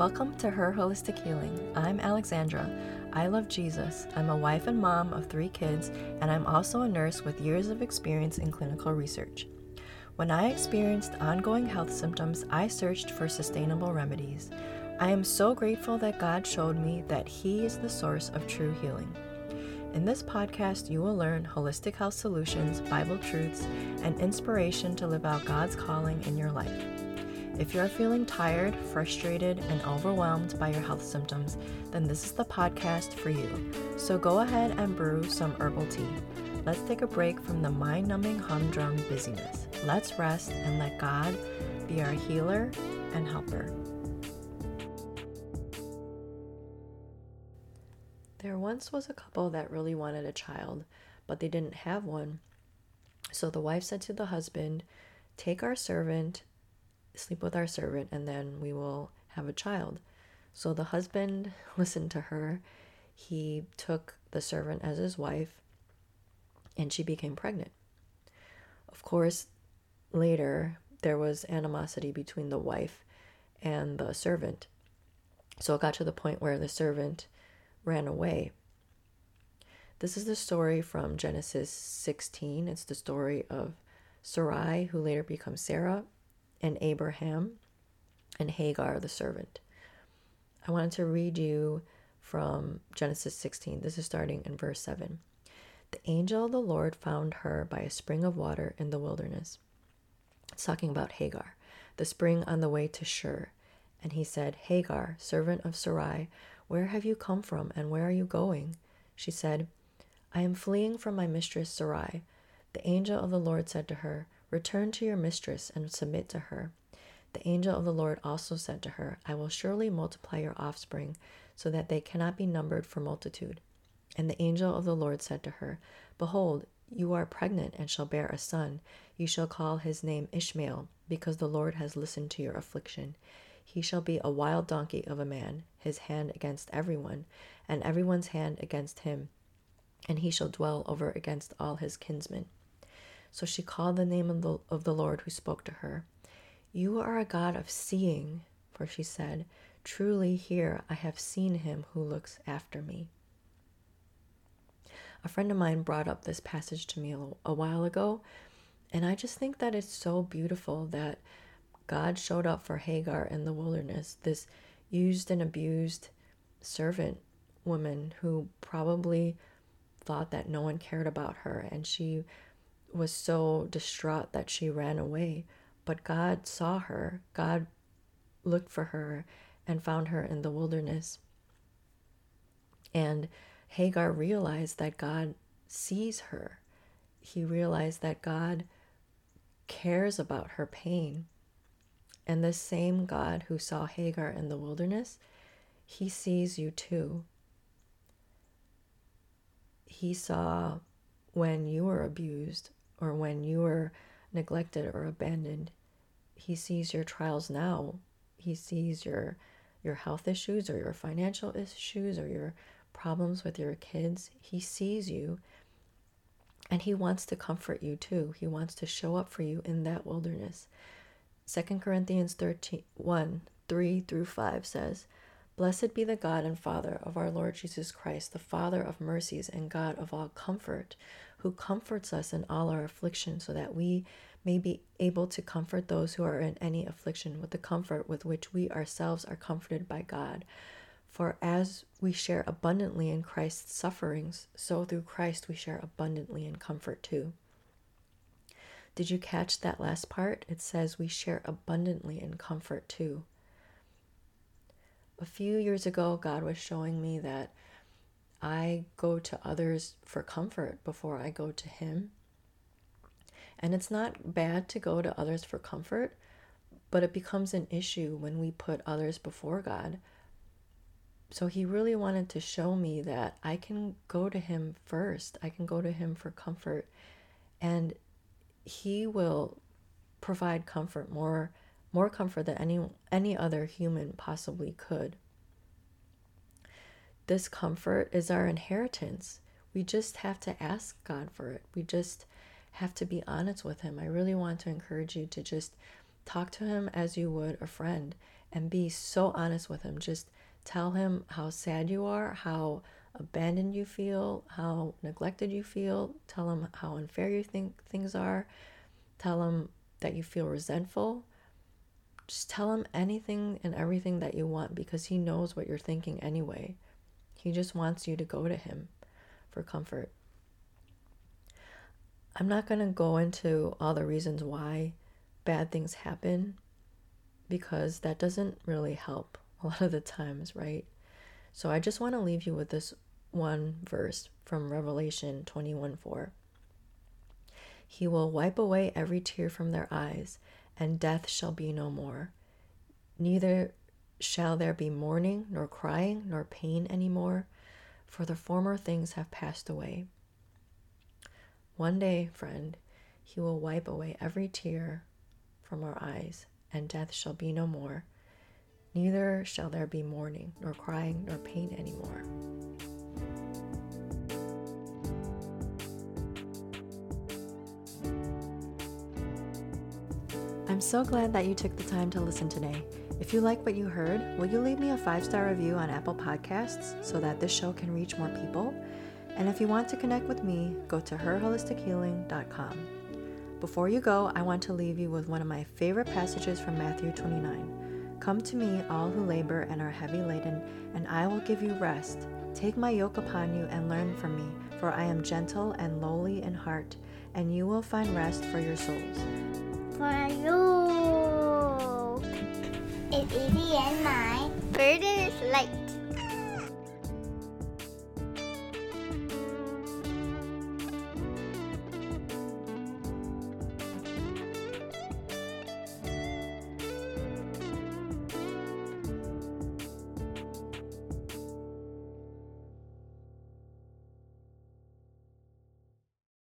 Welcome to Her Holistic Healing. I'm Alexandra. I love Jesus. I'm a wife and mom of three kids, and I'm also a nurse with years of experience in clinical research. When I experienced ongoing health symptoms, I searched for sustainable remedies. I am so grateful that God showed me that He is the source of true healing. In this podcast, you will learn holistic health solutions, Bible truths, and inspiration to live out God's calling in your life. If you're feeling tired, frustrated, and overwhelmed by your health symptoms, then this is the podcast for you. So go ahead and brew some herbal tea. Let's take a break from the mind numbing humdrum busyness. Let's rest and let God be our healer and helper. There once was a couple that really wanted a child, but they didn't have one. So the wife said to the husband, Take our servant, sleep with our servant, and then we will have a child. So the husband listened to her. He took the servant as his wife, and she became pregnant. Of course, later there was animosity between the wife and the servant. So it got to the point where the servant ran away. This is the story from Genesis 16. It's the story of Sarai, who later becomes Sarah, and Abraham, and Hagar, the servant. I wanted to read you from Genesis 16. This is starting in verse 7. The angel of the Lord found her by a spring of water in the wilderness. It's talking about Hagar, the spring on the way to Shur. And he said, Hagar, servant of Sarai, where have you come from, and where are you going? She said, I am fleeing from my mistress Sarai. The angel of the Lord said to her, Return to your mistress and submit to her. The angel of the Lord also said to her, I will surely multiply your offspring, so that they cannot be numbered for multitude. And the angel of the Lord said to her, Behold, you are pregnant and shall bear a son. You shall call his name Ishmael, because the Lord has listened to your affliction. He shall be a wild donkey of a man, his hand against everyone, and everyone's hand against him, and he shall dwell over against all his kinsmen. So she called the name of the, of the Lord who spoke to her. You are a God of seeing, for she said, Truly here I have seen him who looks after me. A friend of mine brought up this passage to me a, a while ago, and I just think that it's so beautiful that God showed up for Hagar in the wilderness, this used and abused servant woman who probably thought that no one cared about her and she was so distraught that she ran away. But God saw her, God looked for her and found her in the wilderness. And Hagar realized that God sees her. He realized that God cares about her pain and the same God who saw Hagar in the wilderness, he sees you too. He saw when you were abused or when you were neglected or abandoned. He sees your trials now. He sees your your health issues or your financial issues or your problems with your kids. He sees you and he wants to comfort you too. He wants to show up for you in that wilderness. 2 Corinthians 13, 1 3 through 5 says, Blessed be the God and Father of our Lord Jesus Christ, the Father of mercies and God of all comfort, who comforts us in all our affliction, so that we may be able to comfort those who are in any affliction with the comfort with which we ourselves are comforted by God. For as we share abundantly in Christ's sufferings, so through Christ we share abundantly in comfort too. Did you catch that last part? It says we share abundantly in comfort too. A few years ago, God was showing me that I go to others for comfort before I go to Him. And it's not bad to go to others for comfort, but it becomes an issue when we put others before God. So He really wanted to show me that I can go to Him first, I can go to Him for comfort. And he will provide comfort more more comfort than any any other human possibly could this comfort is our inheritance we just have to ask god for it we just have to be honest with him i really want to encourage you to just talk to him as you would a friend and be so honest with him. Just tell him how sad you are, how abandoned you feel, how neglected you feel. Tell him how unfair you think things are. Tell him that you feel resentful. Just tell him anything and everything that you want because he knows what you're thinking anyway. He just wants you to go to him for comfort. I'm not going to go into all the reasons why bad things happen because that doesn't really help a lot of the times, right? So I just want to leave you with this one verse from Revelation 21 4. He will wipe away every tear from their eyes, and death shall be no more. Neither shall there be mourning, nor crying, nor pain any more, for the former things have passed away. One day, friend, he will wipe away every tear from our eyes, and death shall be no more. Neither shall there be mourning, nor crying, nor pain any more. So glad that you took the time to listen today. If you like what you heard, will you leave me a five star review on Apple Podcasts so that this show can reach more people? And if you want to connect with me, go to herholistichealing.com. Before you go, I want to leave you with one of my favorite passages from Matthew 29. Come to me, all who labor and are heavy laden, and I will give you rest. Take my yoke upon you and learn from me, for I am gentle and lowly in heart, and you will find rest for your souls. For you, it's easy and my burden is light.